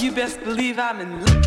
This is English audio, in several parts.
You best believe I'm in love.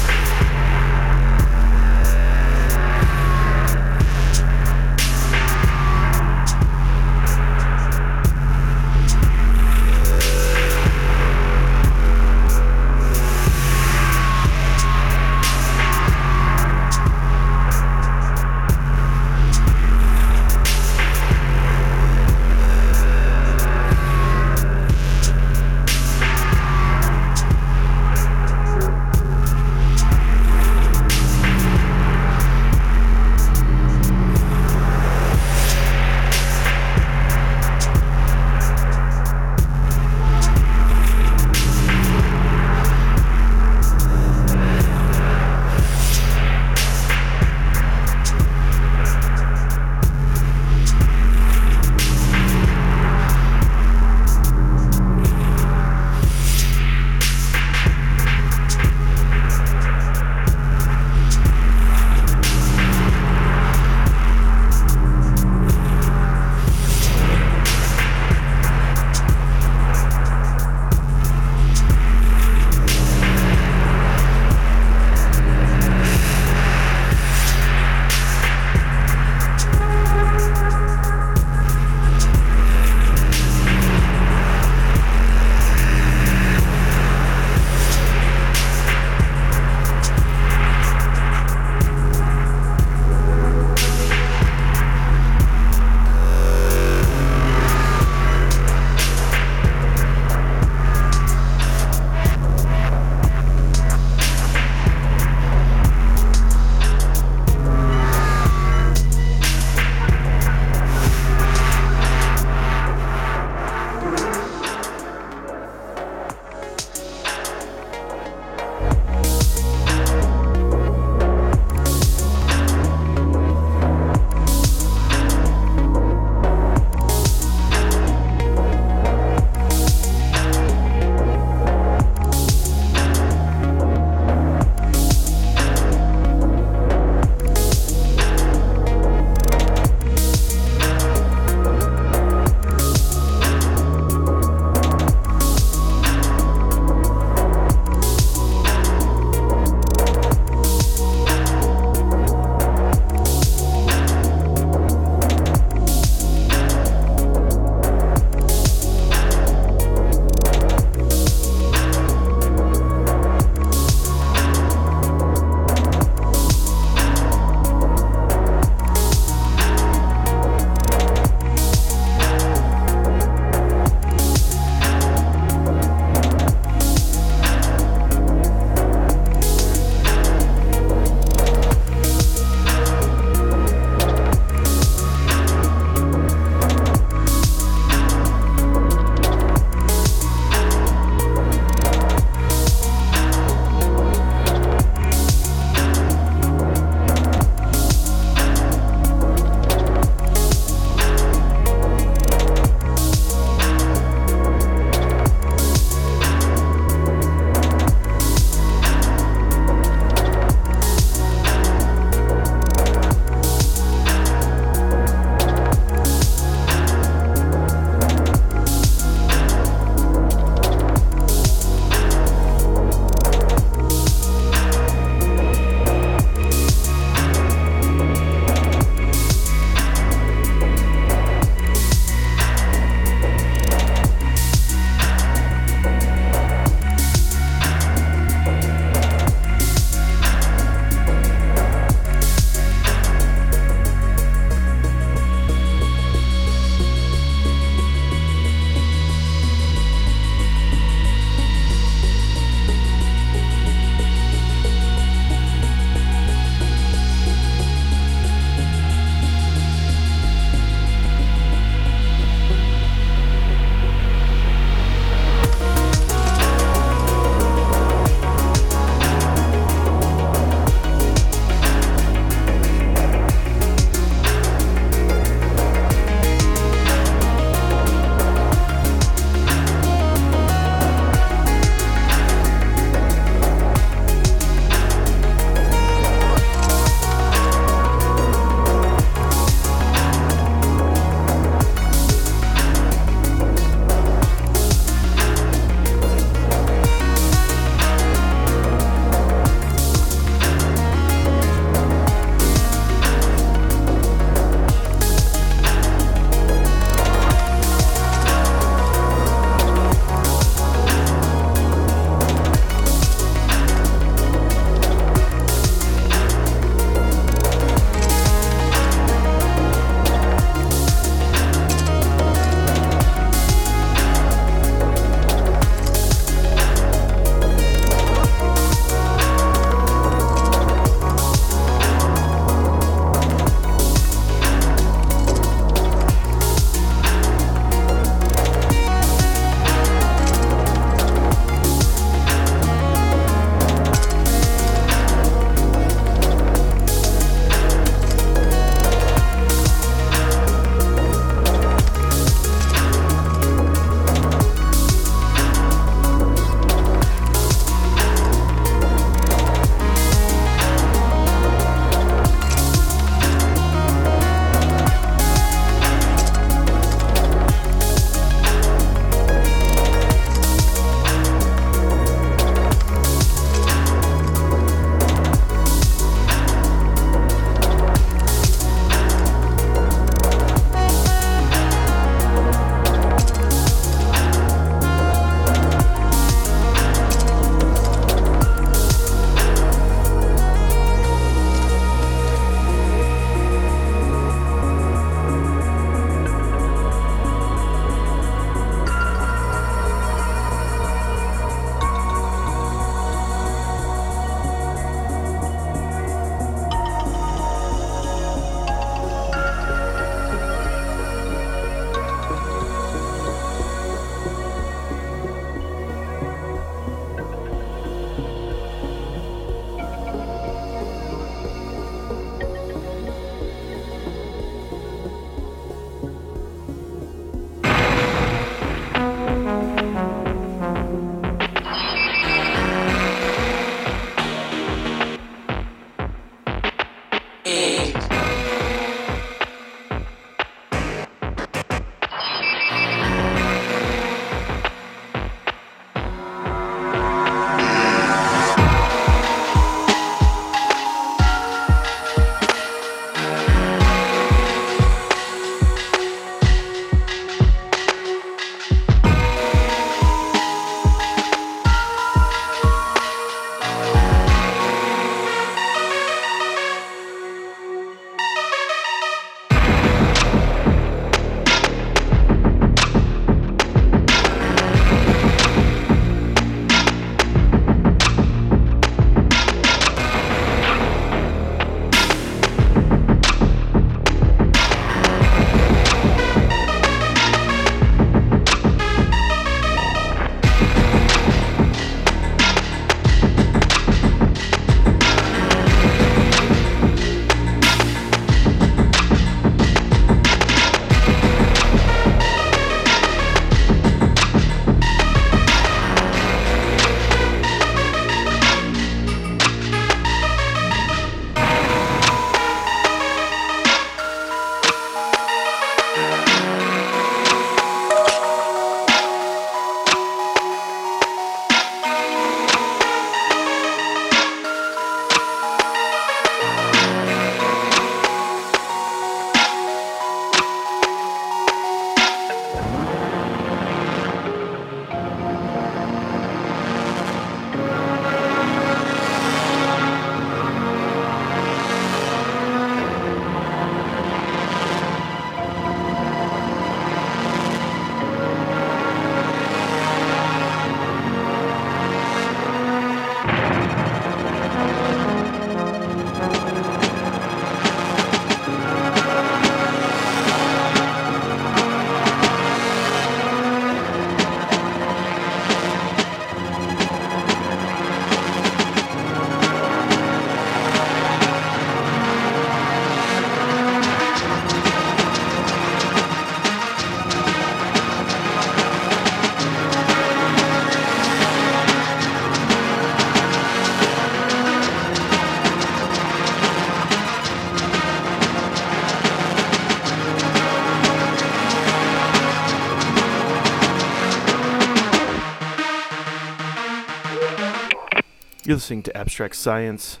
You're listening to Abstract Science.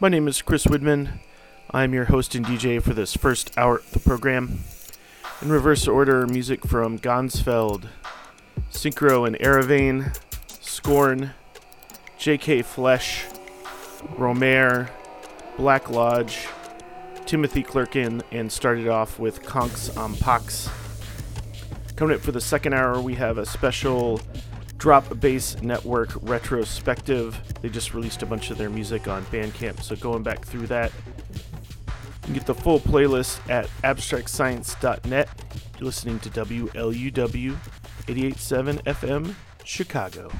My name is Chris Widman. I'm your host and DJ for this first hour of the program. In reverse order, music from Ganzfeld, Synkro and Arovane, Scorn, J.K. Flesh, Romare, Black Lodge, Timothy Clerkin, and started off with Konx-om-Pax. Coming up for the second hour, we have a special Drop Bass Network retrospective. They just released a bunch of their music on Bandcamp, so going back through that. You can get the full playlist at abstractscience.net. You're listening to WLUW 887 FM, Chicago.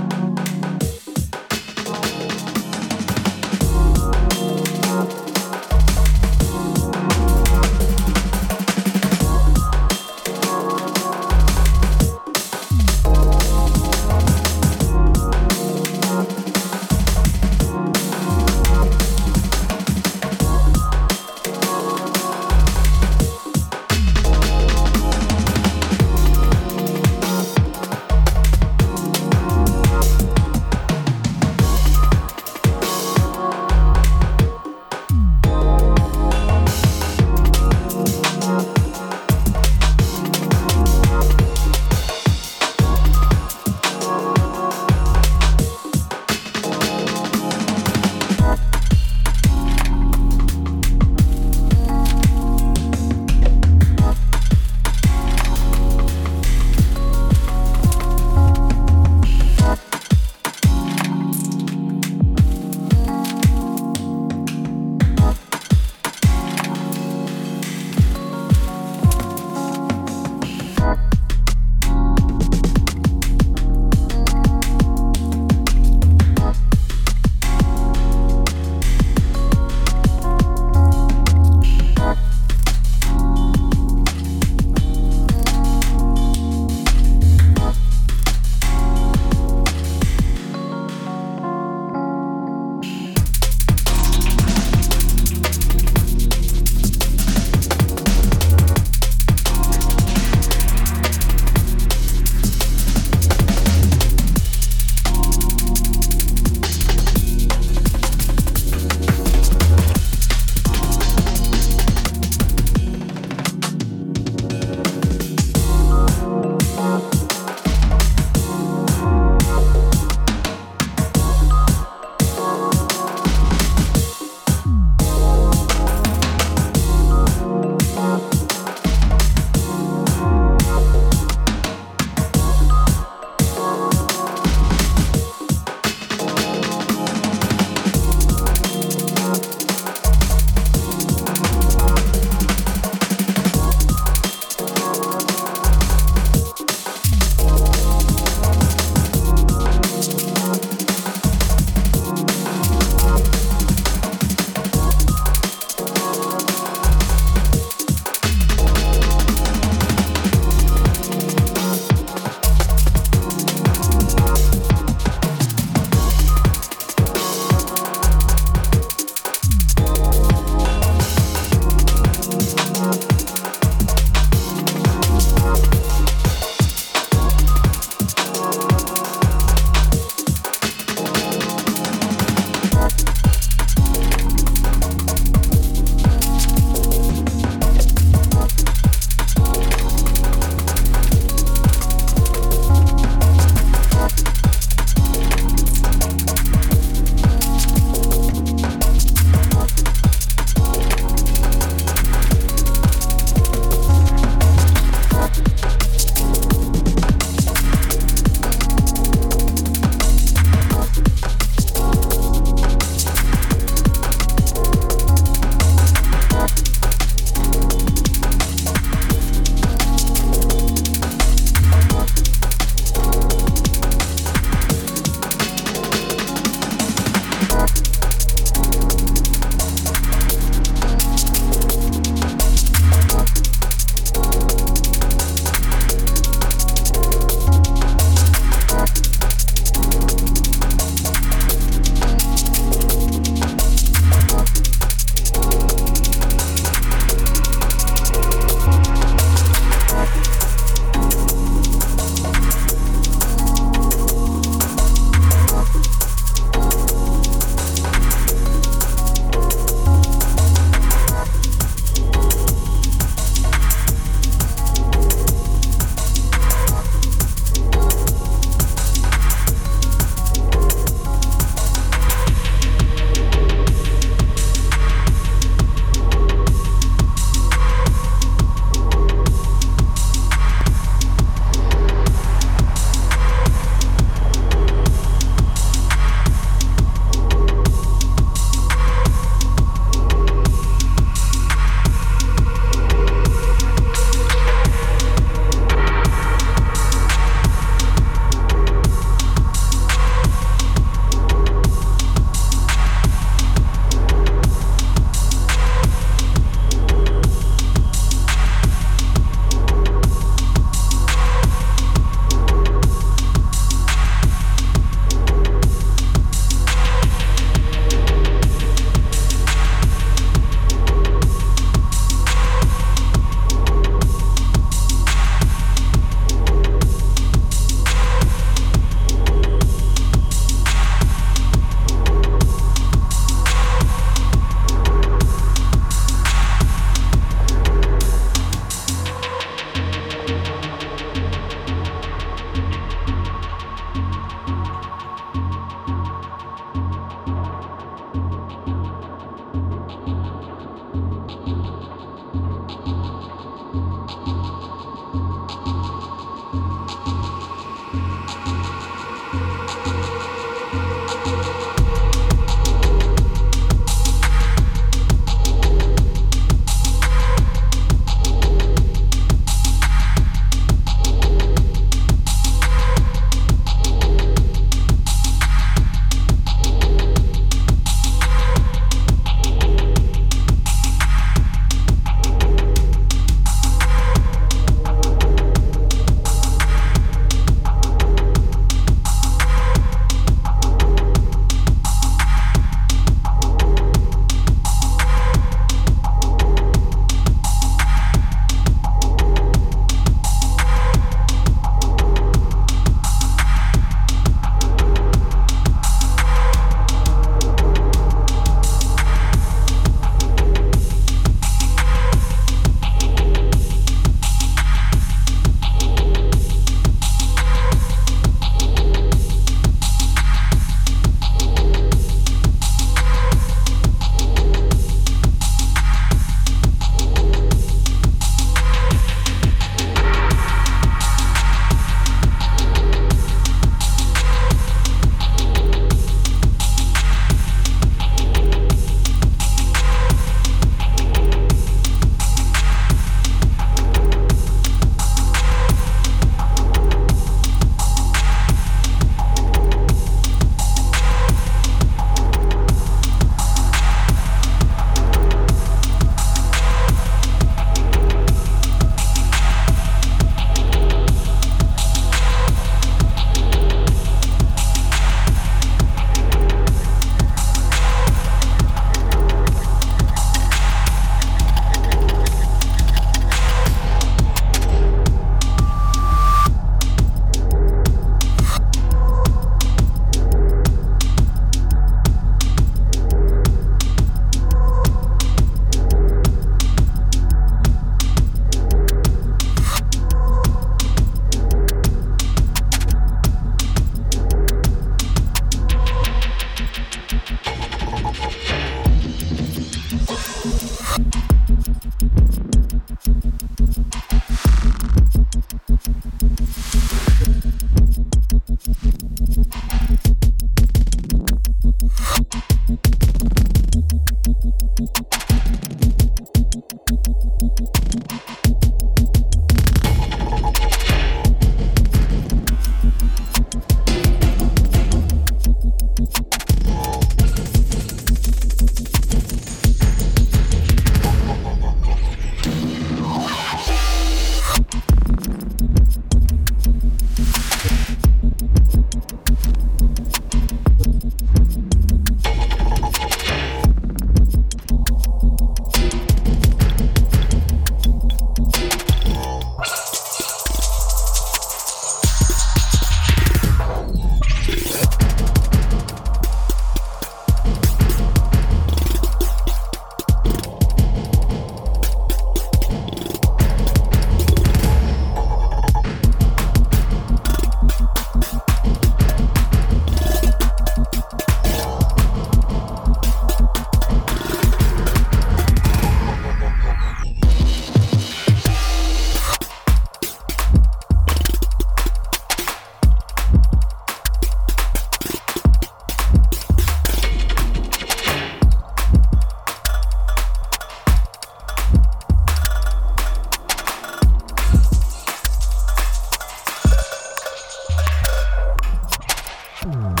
Mm.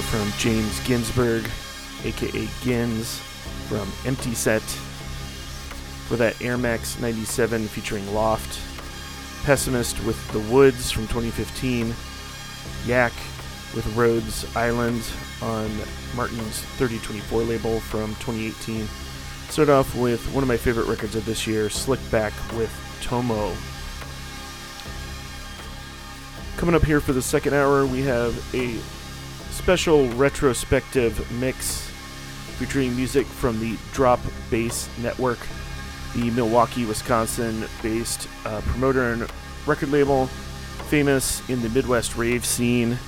From James Ginzburg, aka Gins, from Empty Set. For that Air Max 97 featuring Loft. Pessimist with The Woods from 2015. Yak with Rhodes Island on Martyn's 3024 label from 2018. Start off with one of my favorite records of this year, Slikback with Tomo. Coming up here for the second hour, we have a special retrospective mix featuring music from the Drop Bass Network, the Milwaukee, Wisconsin based uh, promoter and record label, famous in the Midwest rave scene.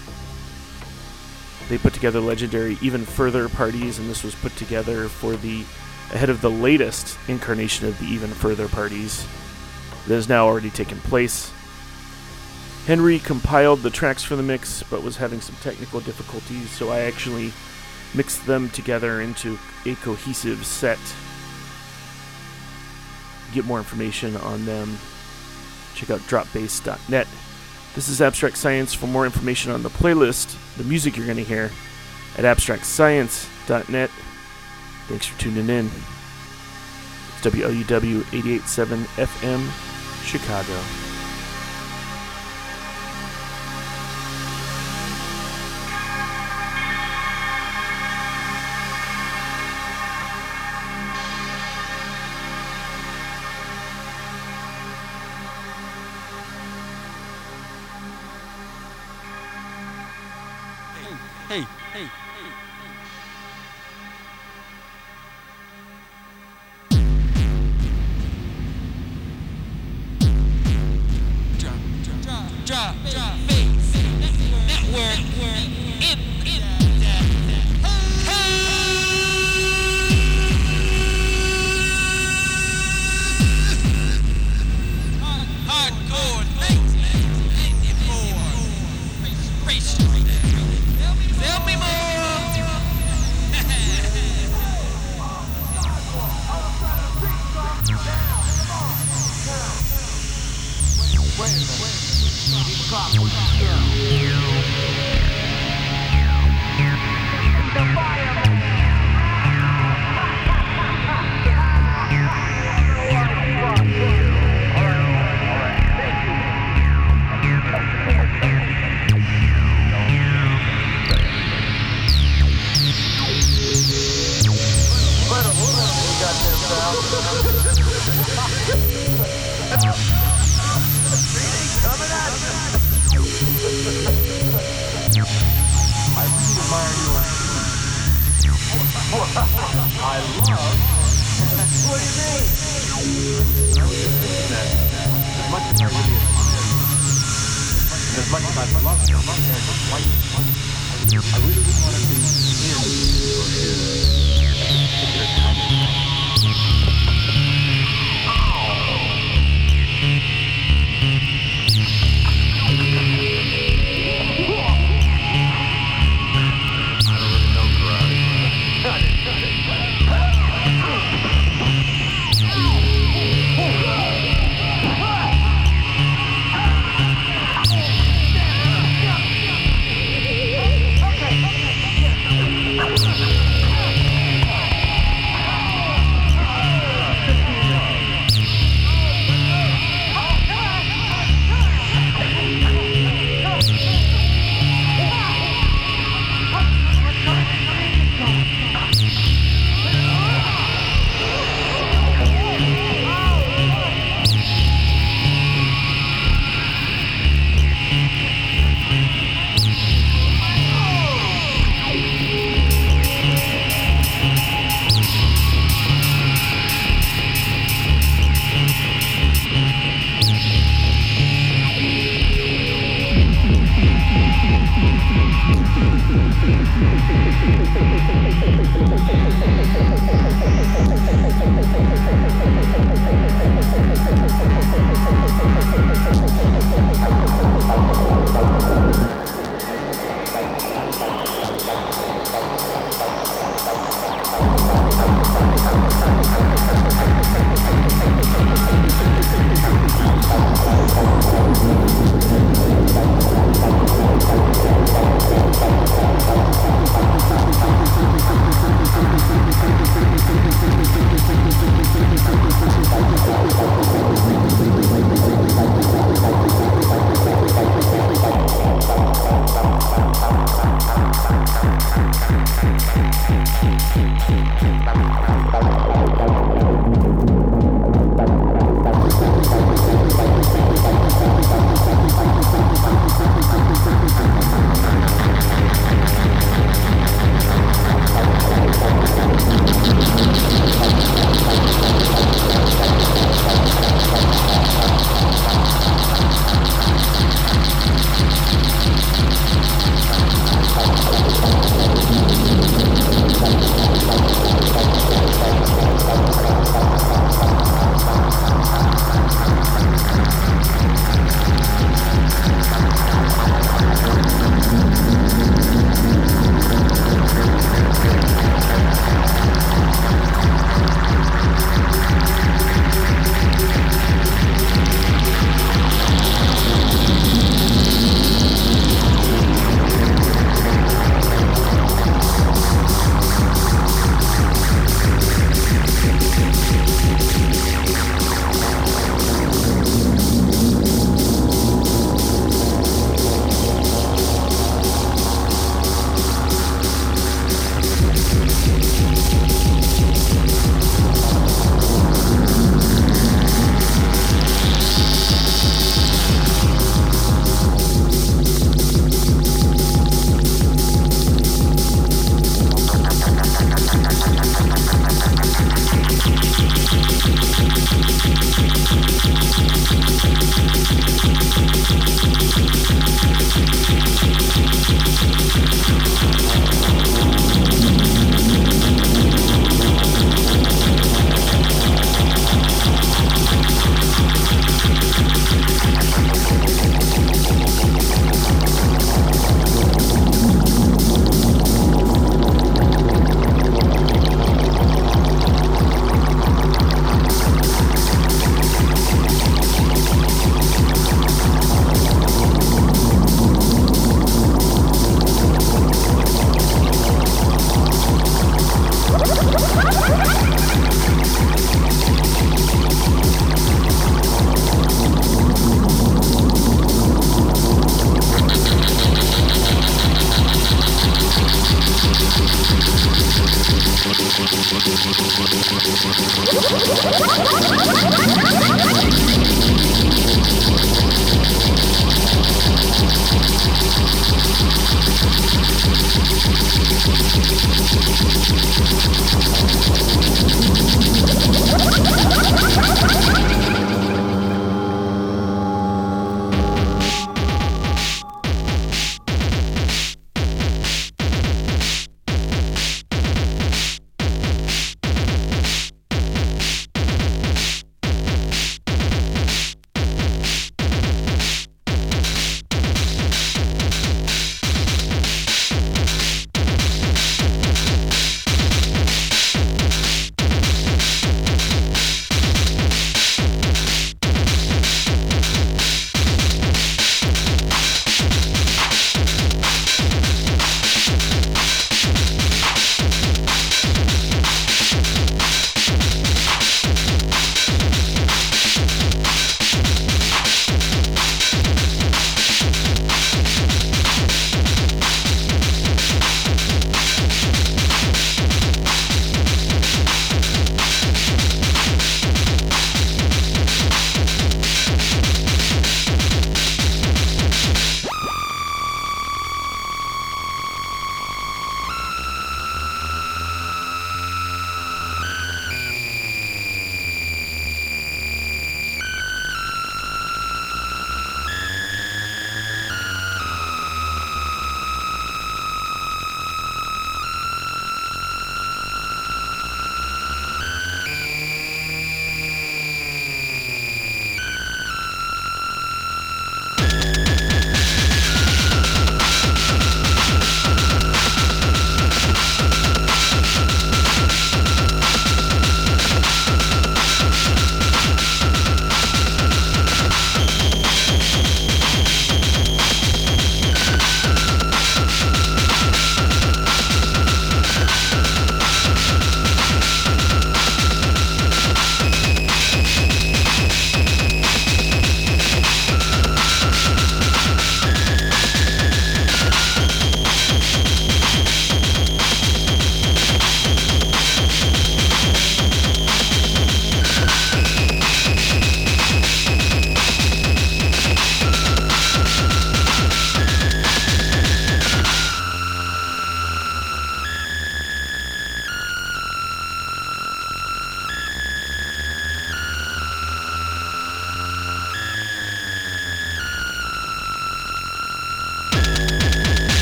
They put together legendary Even Further parties, and this was put together for the ahead of the latest incarnation of the Even Further parties that has now already taken place. Henry compiled the tracks for the mix, but was having some technical difficulties, so I actually mixed them together into a cohesive set. Get more information on them. Check out dropbass.net. This is Abstract Science. For more information on the playlist, the music you're going to hear, at abstractscience.net. Thanks for tuning in. It's WLUW 887 FM, Chicago.